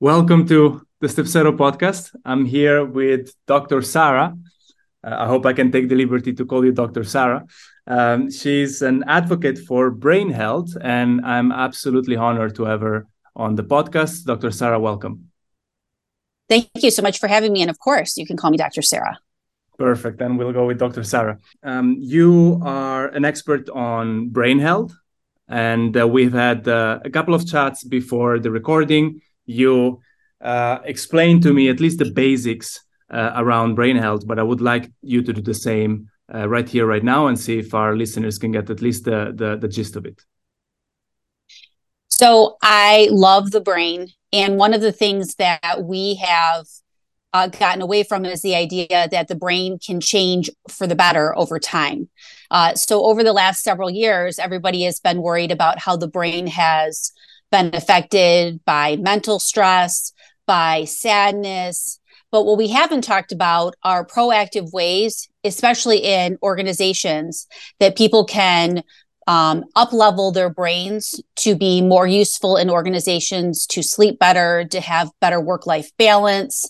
Welcome to the Stepsetto podcast. I'm here with Dr. Sara. Uh, I hope I can take the liberty to call you Dr. Sara. Um, she's an advocate for brain health, and I'm absolutely honored to have her on the podcast. Dr. Sara, welcome. Thank you so much for having me. And of course, you can call me Dr. Sara. Perfect. Then we'll go with Dr. Sara. Um, you are an expert on brain health, and uh, we've had uh, a couple of chats before the recording you uh, to me at least the basics uh, around brain health, but I would like you to do the same uh, right here, right now, and see if our listeners can get at least the, the, the gist of it. So I love the brain. And one of the things that we have uh, gotten away from is the idea that the brain can change for the better over time. Uh, so, over the last several years, everybody has been worried about how the brain has been affected by mental stress, by sadness. But what we haven't talked about are proactive ways, especially in organizations, that people can um, up level their brains to be more useful in organizations, to sleep better, to have better work life balance,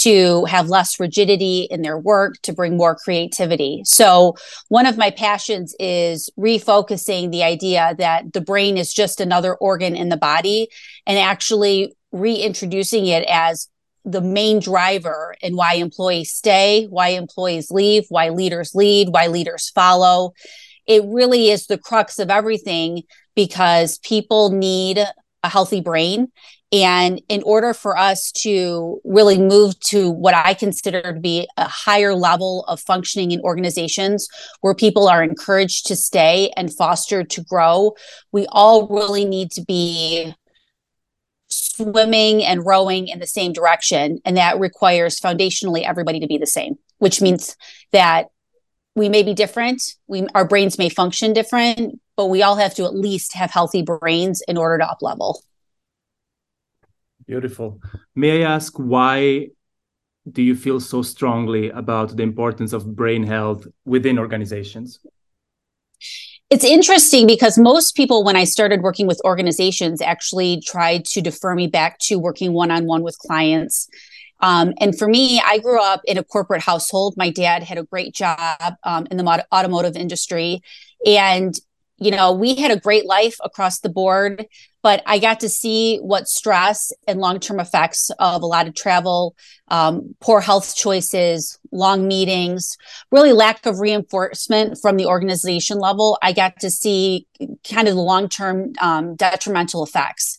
to have less rigidity in their work, to bring more creativity. So, one of my passions is refocusing the idea that the brain is just another organ in the body and actually reintroducing it as the main driver in why employees stay, why employees leave, why leaders lead, why leaders follow. It really is the crux of everything because people need a healthy brain and in order for us to really move to what I consider to be a higher level of functioning in organizations where people are encouraged to stay and fostered to grow, we all really need to be swimming and rowing in the same direction. And that requires foundationally everybody to be the same, which means that we may be different. We, our brains may function different, but we all have to at least have healthy brains in order to up level. Beautiful. May I ask why do you feel so strongly about the importance of brain health within organizations? It's interesting because most people, when I started working with organizations, actually tried to defer me back to working one on one with clients. Um, and for me, I grew up in a corporate household. My dad had a great job um, in the automotive industry. And you know, we had a great life across the board, but I got to see what stress and long term effects of a lot of travel, um, poor health choices, long meetings, really lack of reinforcement from the organization level. I got to see kind of the long term um, detrimental effects.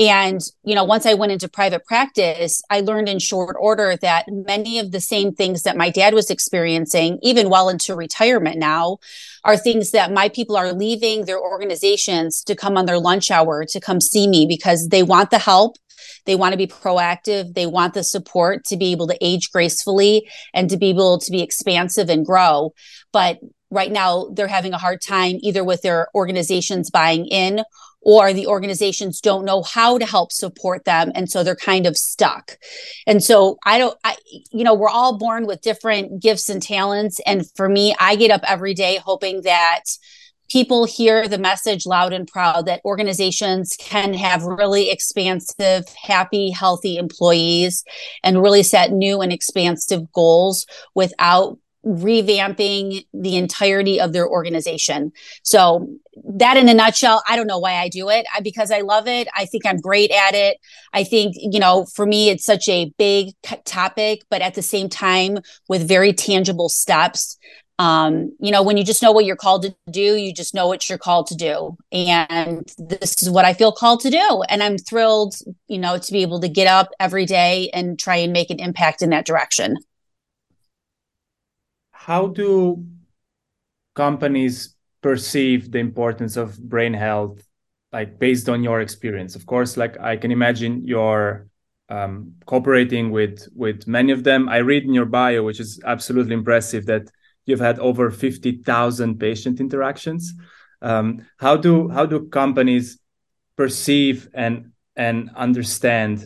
And, you know, once I went into private practice, I learned in short order that many of the same things that my dad was experiencing, even well into retirement now, are things that my people are leaving their organizations to come on their lunch hour to come see me because they want the help. They want to be proactive. They want the support to be able to age gracefully and to be able to be expansive and grow. But right now, they're having a hard time either with their organizations buying in or the organizations don't know how to help support them and so they're kind of stuck. And so i don't i you know we're all born with different gifts and talents and for me i get up every day hoping that people hear the message loud and proud that organizations can have really expansive, happy, healthy employees and really set new and expansive goals without revamping the entirety of their organization. So that in a nutshell, I don't know why I do it I, because I love it. I think I'm great at it. I think, you know, for me, it's such a big topic, but at the same time with very tangible steps. Um, you know, when you just know what you're called to do, you just know what you're called to do. And this is what I feel called to do. And I'm thrilled, you know, to be able to get up every day and try and make an impact in that direction how do companies perceive the importance of brain health like based on your experience? Of course like i can imagine you're um, cooperating with with many of them. I read in your bio which is absolutely impressive that you've had over 50000 patient interactions. Um, how do how do companies perceive and and understand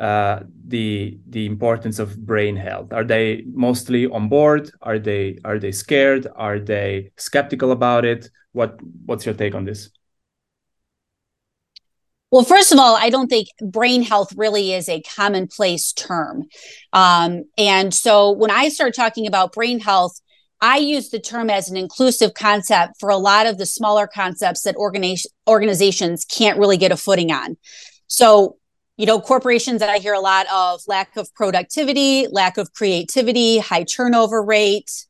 uh, the the importance of brain health? Are they mostly on board? Are they are they scared? Are they skeptical about it? What what's your take on this? Well, first of all, I don't think brain health really is a commonplace term. Um, and so when I start talking about brain health, I use the term as an inclusive concept for a lot of the smaller concepts that organi- organizations can't really get a footing on. So, you know, corporations that I hear a lot of lack of productivity, lack of creativity, high turnover rate,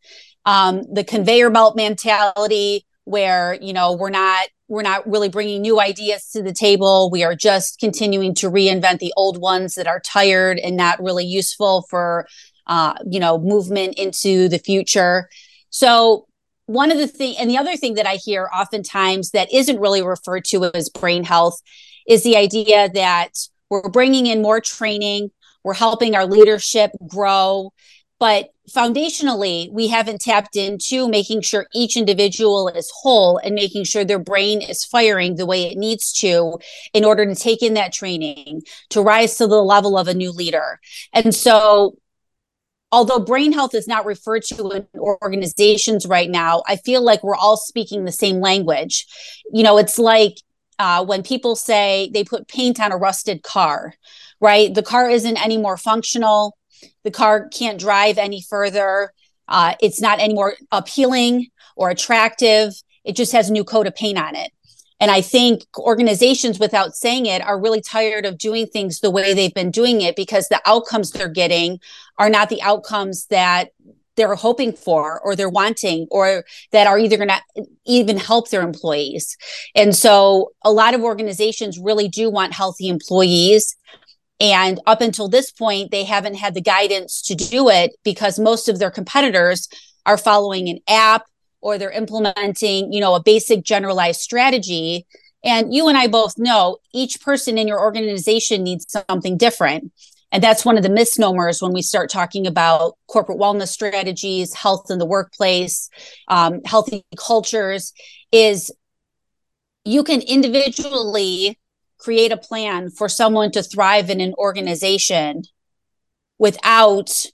um, the conveyor belt mentality, where you know we're not we're not really bringing new ideas to the table. We are just continuing to reinvent the old ones that are tired and not really useful for uh, you know movement into the future. So one of the thing and the other thing that i hear oftentimes that isn't really referred to as brain health is the idea that we're bringing in more training we're helping our leadership grow but foundationally, we haven't tapped into making sure each individual is whole and making sure their brain is firing the way it needs to in order to take in that training to rise to the level of a new leader. And so, although brain health is not referred to in organizations right now, I feel like we're all speaking the same language. You know, it's like uh, when people say they put paint on a rusted car, right? The car isn't any more functional the car can't drive any further. Uh, it's not any more appealing or attractive. It just has a new coat of paint on it. And I think organizations, without saying it, are really tired of doing things the way they've been doing it because the outcomes they're getting are not the outcomes that they're hoping for or they're wanting or that are either going to even help their employees. And so a lot of organizations really do want healthy employees. And up until this point, they haven't had the guidance to do it because most of their competitors are following an app or they're implementing, you know, a basic generalized strategy. And you and I both know each person in your organization needs something different. And that's one of the misnomers when we start talking about corporate wellness strategies, health in the workplace, um, healthy cultures, is you can individually create a plan for someone to thrive in an organization without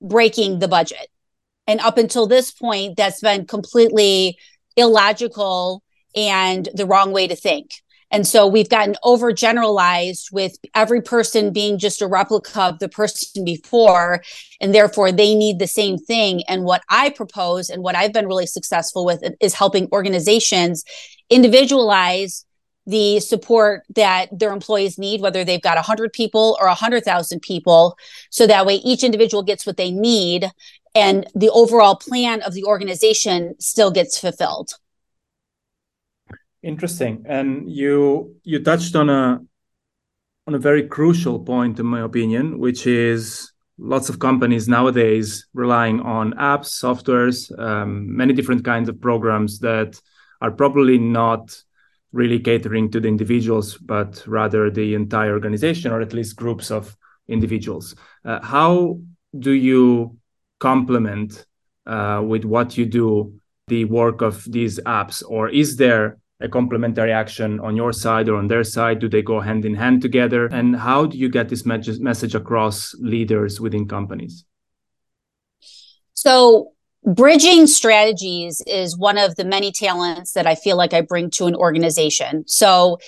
breaking the budget. And up until this point, that's been completely illogical and the wrong way to think. And so we've gotten overgeneralized with every person being just a replica of the person before. And therefore, they need the same thing. And what I propose and what I've been really successful with is helping organizations individualize the support that their employees need, whether they've got 100 people or 100,000 people. So that way each individual gets what they need and the overall plan of the organization still gets fulfilled. Interesting. And you you touched on a on a very crucial point in my opinion, which is lots of companies nowadays relying on apps, softwares, um, many different kinds of programs that are probably not really catering to the individuals, but rather the entire organization or at least groups of individuals. Uh, how do you complement uh, with what you do the work of these apps, or is there a complementary action on your side or on their side? Do they go hand in hand together? And how do you get this message across leaders within companies? So, bridging strategies is one of the many talents that I feel like I bring to an organization. So,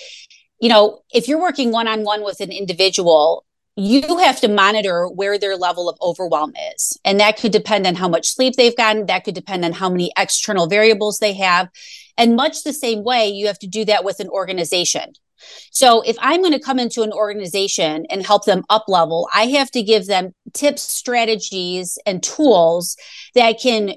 you know, if you're working one on one with an individual, you have to monitor where their level of overwhelm is. And that could depend on how much sleep they've gotten. That could depend on how many external variables they have. And much the same way, you have to do that with an organization. So if I'm going to come into an organization and help them up level, I have to give them tips, strategies, and tools that can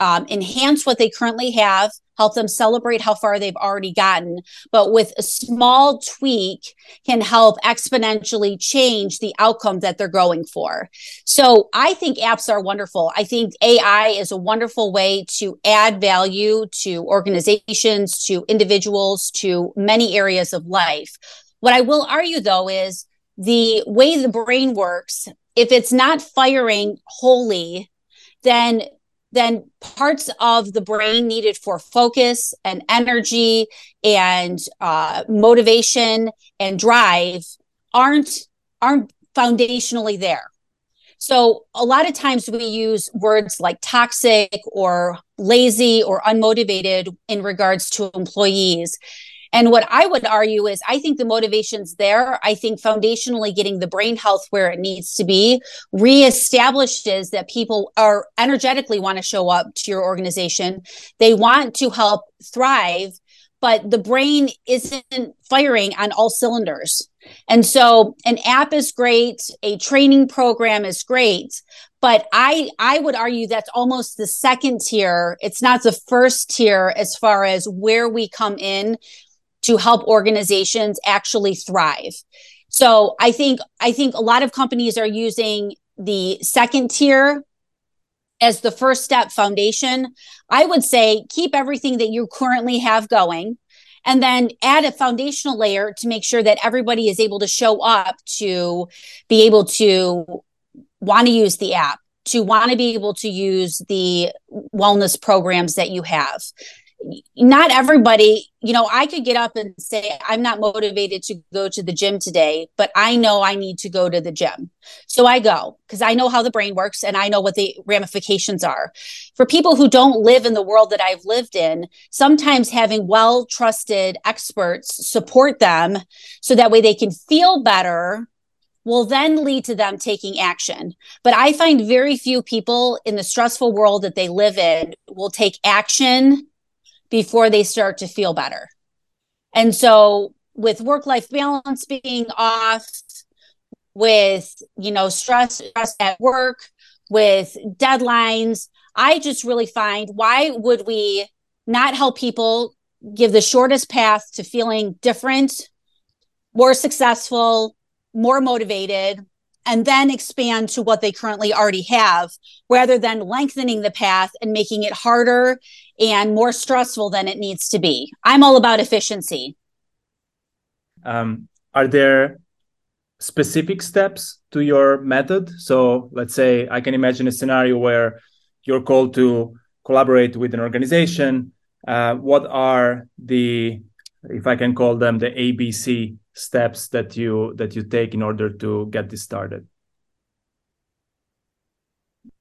um, enhance what they currently have, help them celebrate how far they've already gotten, but with a small tweak can help exponentially change the outcome that they're going for. So I think apps are wonderful. I think AI is a wonderful way to add value to organizations, to individuals, to many areas of life. What I will argue though is the way the brain works, if it's not firing wholly, then then parts of the brain needed for focus and energy and uh, motivation and drive aren't aren't foundationally there. So a lot of times we use words like toxic or lazy or unmotivated in regards to employees And what I would argue is I think the motivation's there. I think foundationally getting the brain health where it needs to be reestablishes that people are energetically want to show up to your organization. They want to help thrive, but the brain isn't firing on all cylinders. And so an app is great, a training program is great, but I I would argue that's almost the second tier. It's not the first tier as far as where we come in to help organizations actually thrive. So I think I think a lot of companies are using the second tier as the first step foundation. I would say keep everything that you currently have going and then add a foundational layer to make sure that everybody is able to show up to be able to want to use the app to want to be able to use the wellness programs that you have not everybody, you know, I could get up and say, I'm not motivated to go to the gym today, but I know I need to go to the gym. So I go because I know how the brain works and I know what the ramifications are. For people who don't live in the world that I've lived in, sometimes having well trusted experts support them so that way they can feel better will then lead to them taking action. But I find very few people in the stressful world that they live in will take action before they start to feel better. And so with work life balance being off, with, you know, stress, stress at work, with deadlines, I just really find why would we not help people give the shortest path to feeling different, more successful, more motivated, and then expand to what they currently already have rather than lengthening the path and making it harder and more stressful than it needs to be. I'm all about efficiency. Um, are there specific steps to your method? So let's say I can imagine a scenario where you're called to collaborate with an organization. Uh, what are the, if I can call them the ABC steps that you that you take in order to get this started?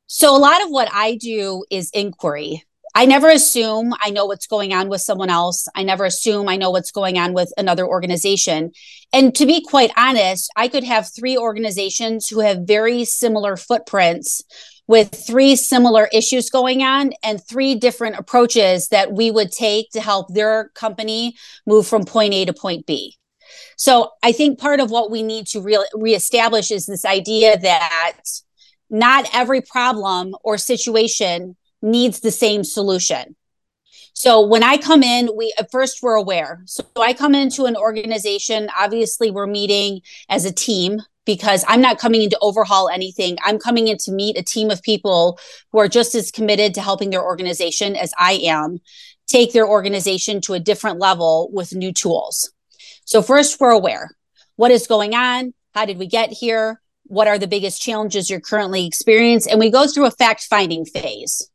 So a lot of what I do is inquiry. I never assume I know what's going on with someone else. I never assume I know what's going on with another organization. And to be quite honest, I could have three organizations who have very similar footprints with three similar issues going on and three different approaches that we would take to help their company move from point A to point B. So I think part of what we need to re- reestablish is this idea that not every problem or situation needs the same solution. So when I come in, we at first we're aware. So I come into an organization, obviously we're meeting as a team because I'm not coming in to overhaul anything. I'm coming in to meet a team of people who are just as committed to helping their organization as I am, take their organization to a different level with new tools. So first we're aware. What is going on? How did we get here? What are the biggest challenges you're currently experiencing? And we go through a fact finding phase.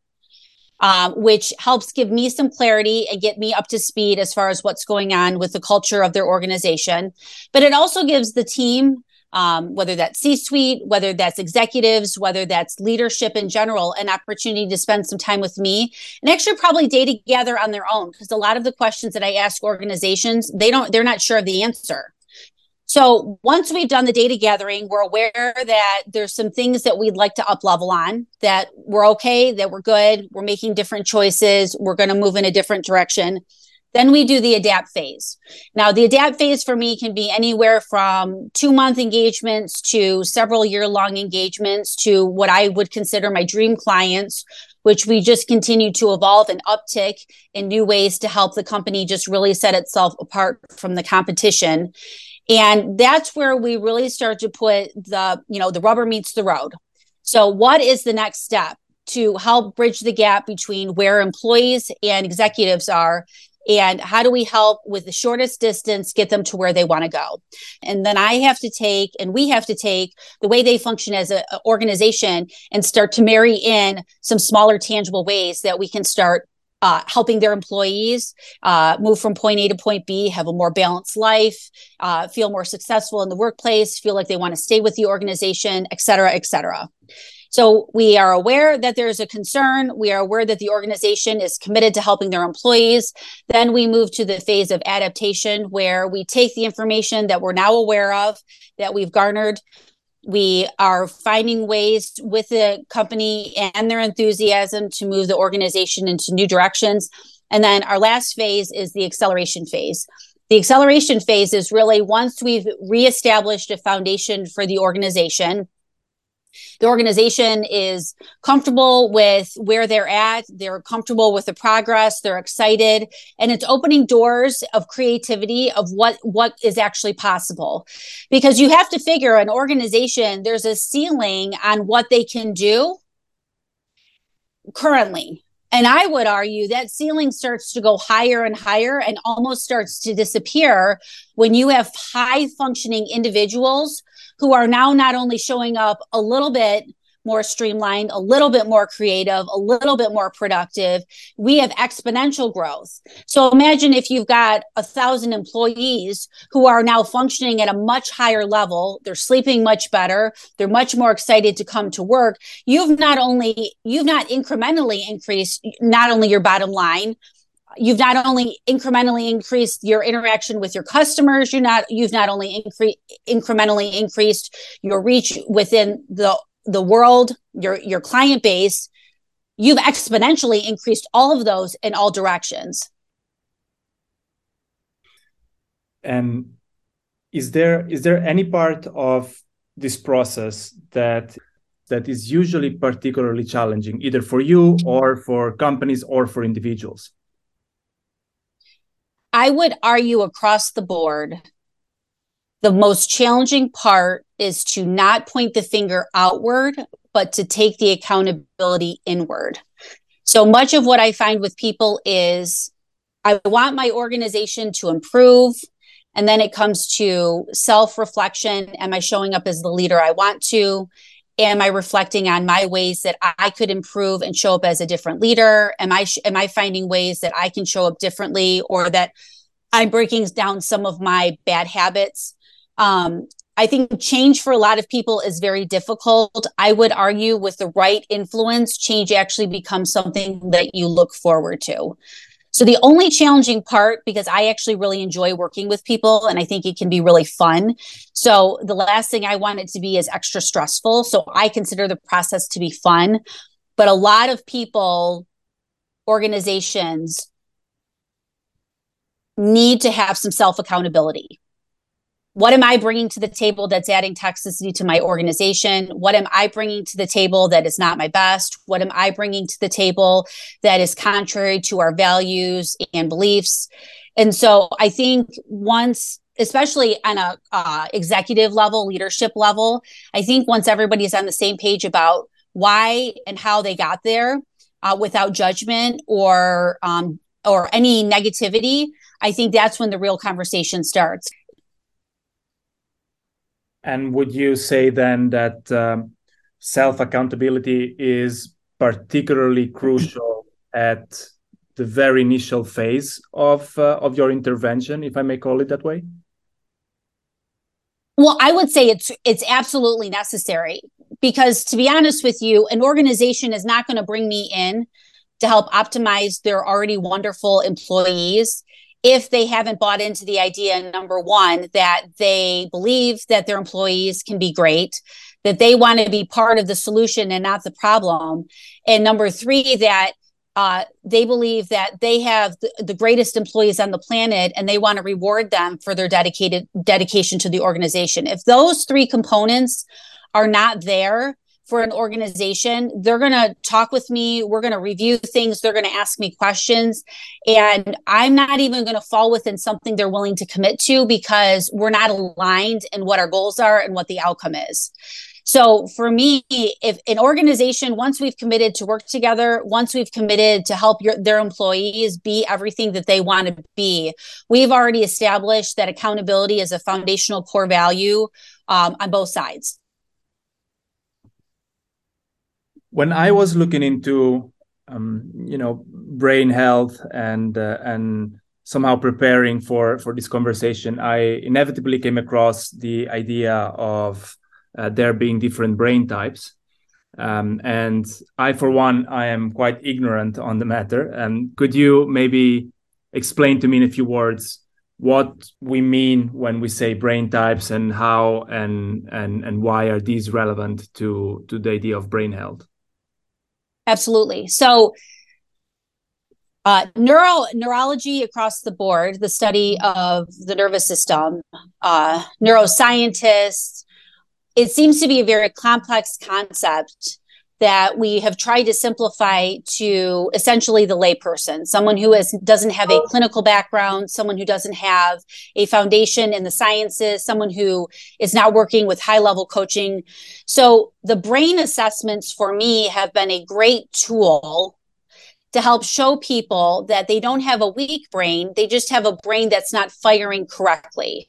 Um, which helps give me some clarity and get me up to speed as far as what's going on with the culture of their organization. But it also gives the team, um, whether that's C suite, whether that's executives, whether that's leadership in general, an opportunity to spend some time with me and actually probably data gather on their own. Because a lot of the questions that I ask organizations, they don't, they're not sure of the answer. So once we've done the data gathering, we're aware that there's some things that we'd like to up level on, that we're okay, that we're good, we're making different choices, we're going to move in a different direction. Then we do the adapt phase. Now, the adapt phase for me can be anywhere from two month engagements to several year long engagements to what I would consider my dream clients, which we just continue to evolve and uptick in new ways to help the company just really set itself apart from the competition. And that's where we really start to put the, you know, the rubber meets the road. So what is the next step to help bridge the gap between where employees and executives are and how do we help with the shortest distance get them to where they want to go and then i have to take and we have to take the way they function as an organization and start to marry in some smaller tangible ways that we can start uh, helping their employees uh, move from point A to point B, have a more balanced life, uh, feel more successful in the workplace, feel like they want to stay with the organization, et cetera, et cetera. So we are aware that there's a concern. We are aware that the organization is committed to helping their employees. Then we move to the phase of adaptation where we take the information that we're now aware of, that we've garnered. We are finding ways with the company and their enthusiasm to move the organization into new directions. And then our last phase is the acceleration phase. The acceleration phase is really once we've reestablished a foundation for the organization, the organization is comfortable with where they're at. They're comfortable with the progress. They're excited. And it's opening doors of creativity of what what is actually possible. Because you have to figure an organization there's a ceiling on what they can do currently and I would argue that ceiling starts to go higher and higher and almost starts to disappear when you have high functioning individuals who are now not only showing up a little bit more streamlined, a little bit more creative, a little bit more productive. We have exponential growth. So imagine if you've got a thousand employees who are now functioning at a much higher level. They're sleeping much better. They're much more excited to come to work. You've not only, you've not incrementally increased not only your bottom line, you've not only incrementally increased your interaction with your customers you not you've not only incre- incrementally increased your reach within the the world your your client base you've exponentially increased all of those in all directions. And is there is there any part of this process that that is usually particularly challenging either for you or for companies or for individuals? I would argue across the board, the most challenging part is to not point the finger outward, but to take the accountability inward. So much of what I find with people is I want my organization to improve. And then it comes to self reflection. Am I showing up as the leader I want to? am i reflecting on my ways that i could improve and show up as a different leader am i am i finding ways that i can show up differently or that i'm breaking down some of my bad habits um, i think change for a lot of people is very difficult i would argue with the right influence change actually becomes something that you look forward to so the only challenging part, because I actually really enjoy working with people and I think it can be really fun. So the last thing I want it to be is extra stressful. So I consider the process to be fun. But a lot of people, organizations need to have some self accountability what am I bringing to the table that's adding toxicity to my organization? What am I bringing to the table that is not my best? What am I bringing to the table that is contrary to our values and beliefs? And so I think once especially on a uh, executive level leadership level i think once everybody's on the same page about why and how they got there uh, without judgment or um, or any negativity i think that's when the real conversation starts and would you say then that um, self accountability is particularly crucial at the very initial phase of uh, of your intervention, if I may call it that way? Well, I would say it's it's absolutely necessary because to be honest with you, an organization is not going to bring me in to help optimize their already wonderful employees if they haven't bought into the idea, number one, that they believe that their employees can be great, that they want to be part of the solution and not the problem. And number three, that uh, they believe that they have the, the, greatest employees on the planet and they want to reward them for their dedicated dedication to the organization. If those three components are not there, for an organization, they're going to talk with me. We're going to review things. They're going to ask me questions. And I'm not even going to fall within something they're willing to commit to because we're not aligned in what our goals are and what the outcome is. So for me, if an organization, once we've committed to work together, once we've committed to help your, their employees be everything that they want to be, we've already established that accountability is a foundational core value um, on both sides when I was looking into um, you know brain health and uh, and somehow preparing for for this conversation, I inevitably came across the idea of uh, there being different brain types. Um, and I, for one, I am quite ignorant on the matter. And could you maybe explain to me in a few words what we mean when we say brain types and how and and and why are these relevant to to the idea of brain health? Absolutely. So uh, neuro neurology across the board, the study of the nervous system, uh, neuroscientists. It seems to be a very complex concept that we have tried to simplify to essentially the layperson, someone who doesn't have a clinical background, someone who doesn't have a foundation in the sciences, someone who is not working with high level coaching. So the brain assessments for me have been a great tool to help show people that they don't have a weak brain, they just have a brain that's not firing correctly.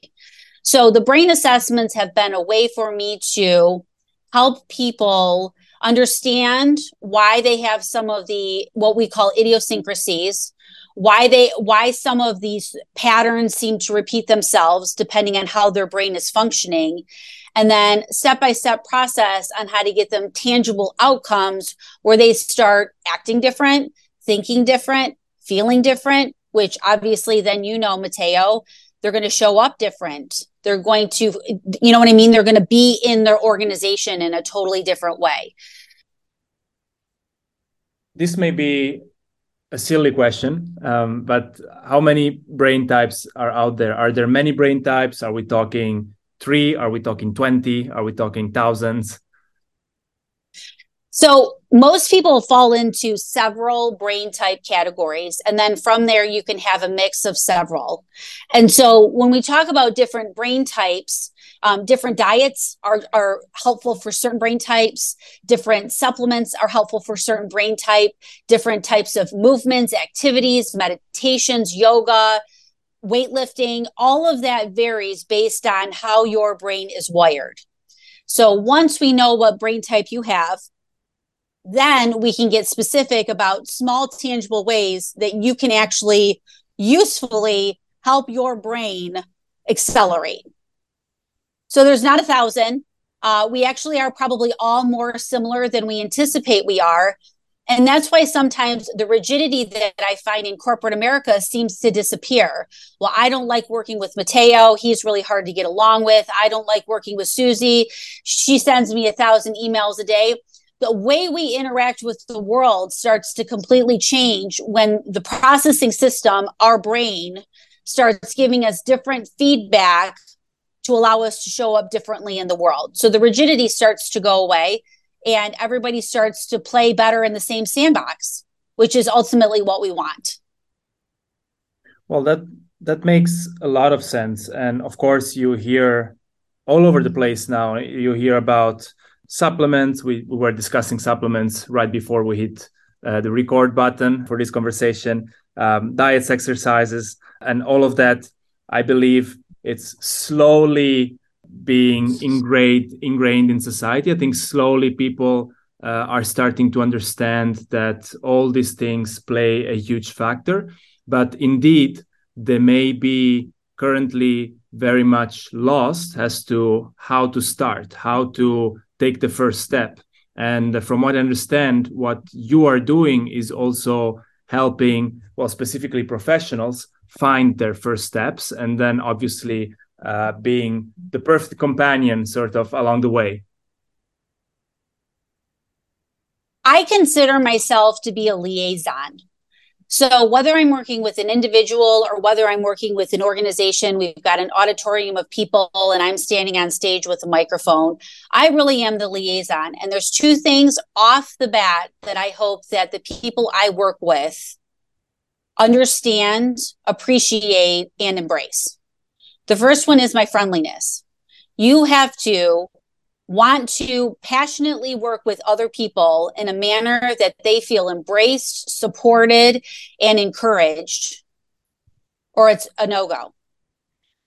So the brain assessments have been a way for me to help people understand why they have some of the what we call idiosyncrasies why they why some of these patterns seem to repeat themselves depending on how their brain is functioning. And then step by step process on how to get them tangible outcomes where they start acting different thinking different feeling different which obviously then you know Matteo they're going to show up different they're going to you know what i mean? They're going to be in their organization in a totally different way. This may be a silly question um, but how many brain types are out there? Are there many brain types? Are we talking three? Are we talking 20 are we talking thousands? So most people fall into several brain type categories. And then from there, you can have a mix of several. And so when we talk about different brain types, um, different diets are, are helpful for certain brain types. Different supplements are helpful for certain brain type. Different types of movements, activities, meditations, yoga, weightlifting, all of that varies based on how your brain is wired. So once we know what brain type you have, then we can get specific about small, tangible ways that you can actually usefully help your brain accelerate. So there's not a thousand. Uh, we actually are probably all more similar than we anticipate we are. And that's why sometimes the rigidity that I find in corporate America seems to disappear. Well, I don't like working with Matteo. He's really hard to get along with. I don't like working with Susie. She sends me a thousand emails a day the way we interact with the world starts to completely change when the processing system, our brain, starts giving us different feedback to allow us to show up differently in the world. So the rigidity starts to go away and everybody starts to play better in the same sandbox, which is ultimately what we want. Well, that that makes a lot of sense and of course you hear all over the place now you hear about supplements. We, we were discussing supplements right before we hit uh, the record button for this conversation. Um, diets, exercises, and all of that. I believe it's slowly being ingrained ingrained in society. I think slowly people uh, are starting to understand that all these things play a huge factor. But indeed, they may be currently very much lost as to how to start, how to take the first step. And from what I understand, what you are doing is also helping, well, specifically professionals find their first steps and then obviously uh, being the perfect companion sort of along the way. I consider myself to be a liaison. So, whether I'm working with an individual or whether I'm working with an organization, we've got an auditorium of people and I'm standing on stage with a microphone. I really am the liaison. And there's two things off the bat that I hope that the people I work with understand, appreciate, and embrace. The first one is my friendliness. You have to want to passionately work with other people in a manner that they feel embraced, supported, and encouraged, or it's a no go.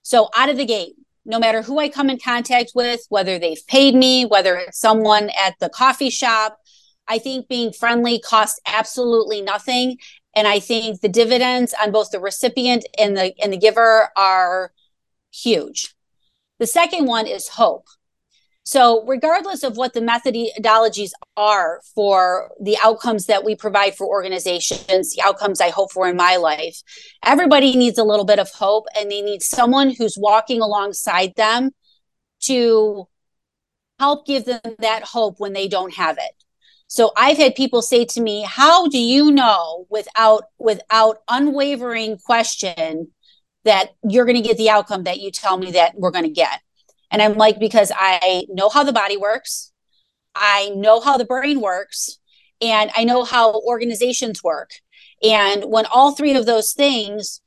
So, out of the gate, no matter who I come in contact with, whether they've paid me, whether it's someone at the coffee shop, I think being friendly costs absolutely nothing. And I think the dividends on both the recipient and the and the giver are huge. The second one is hope So, regardless of what the methodologies are for the outcomes that we provide for organizations, the outcomes I hope for in my life, everybody needs a little bit of hope and they need someone who's walking alongside them to help give them that hope when they don't have it. So I've had people say to me, "How do you know without without unwavering question that you're going to get the outcome that you tell me that we're going to get?" And I'm like, because I know how the body works, I know how the brain works, and I know how organizations work. And when all three of those things,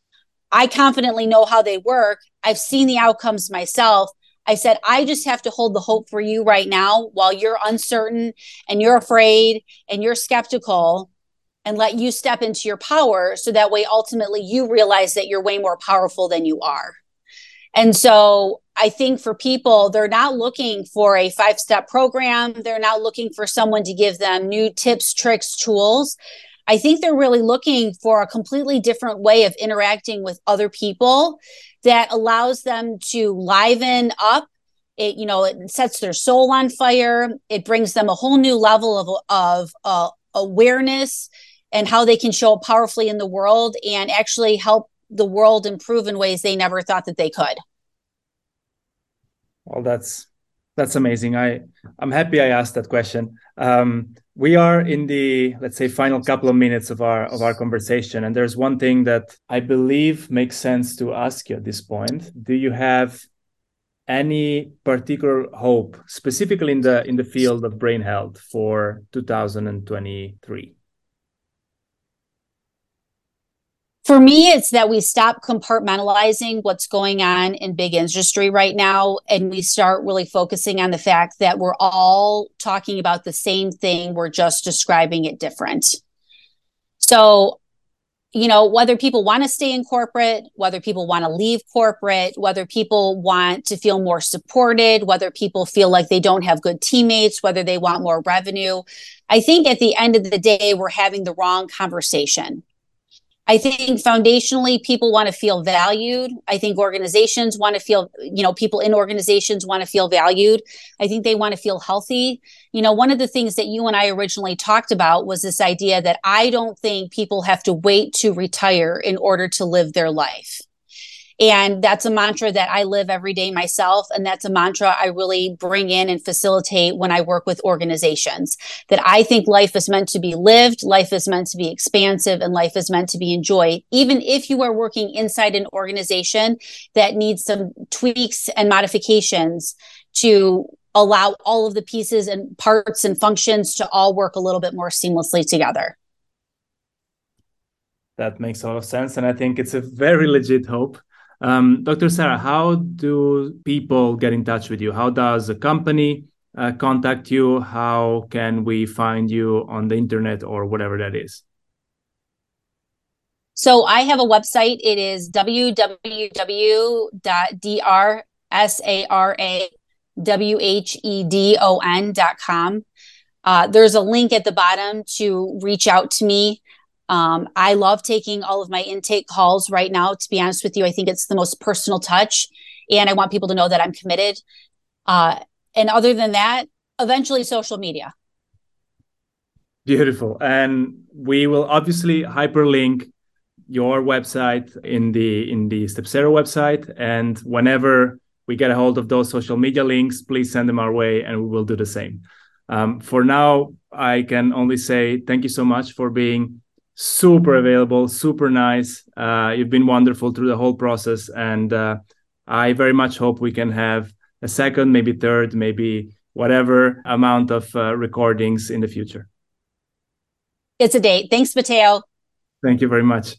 I confidently know how they work, I've seen the outcomes myself. I said, I just have to hold the hope for you right now while you're uncertain and you're afraid and you're skeptical and let you step into your power so that way ultimately you realize that you're way more powerful than you are. And so I think for people, they're not looking for a five step program. They're not looking for someone to give them new tips, tricks, tools. I think they're really looking for a completely different way of interacting with other people that allows them to liven up. It, you know, it sets their soul on fire. It brings them a whole new level of, of uh, awareness and how they can show up powerfully in the world and actually help the world improve in ways they never thought that they could. Well, that's that's amazing. I I'm happy I asked that question. Um, we are in the let's say final couple of minutes of our of our conversation, and there's one thing that I believe makes sense to ask you at this point. Do you have any particular hope, specifically in the in the field of brain health, for 2023? For me it's that we stop compartmentalizing what's going on in big industry right now and we start really focusing on the fact that we're all talking about the same thing we're just describing it different. So you know whether people want to stay in corporate whether people want to leave corporate whether people want to feel more supported whether people feel like they don't have good teammates whether they want more revenue i think at the end of the day we're having the wrong conversation I think foundationally people want to feel valued. I think organizations want to feel, you know, people in organizations want to feel valued. I think they want to feel healthy. You know, one of the things that you and I originally talked about was this idea that I don't think people have to wait to retire in order to live their life. And that's a mantra that I live every day myself. And that's a mantra I really bring in and facilitate when I work with organizations that I think life is meant to be lived, life is meant to be expansive, and life is meant to be enjoyed. Even if you are working inside an organization that needs some tweaks and modifications to allow all of the pieces and parts and functions to all work a little bit more seamlessly together. That makes a lot of sense. And I think it's a very legit hope. Um, Dr. Sara, how do people get in touch with you? How does a company uh, contact you? How can we find you on the internet or whatever that is? So I have a website. It is www.drsaraWHEDON.com. Uh, there's a link at the bottom to reach out to me. Um, I love taking all of my intake calls right now. To be honest with you, I think it's the most personal touch, and I want people to know that I'm committed. Uh, and other than that, eventually social media. Beautiful, and we will obviously hyperlink your website in the in the Stepzero website, and whenever we get a hold of those social media links, please send them our way, and we will do the same. Um, for now, I can only say thank you so much for being super available, super nice. Uh, you've been wonderful through the whole process, and uh, I very much hope we can have a second, maybe third, maybe whatever amount of uh, recordings in the future. It's a date. Thanks, Mateo. Thank you very much.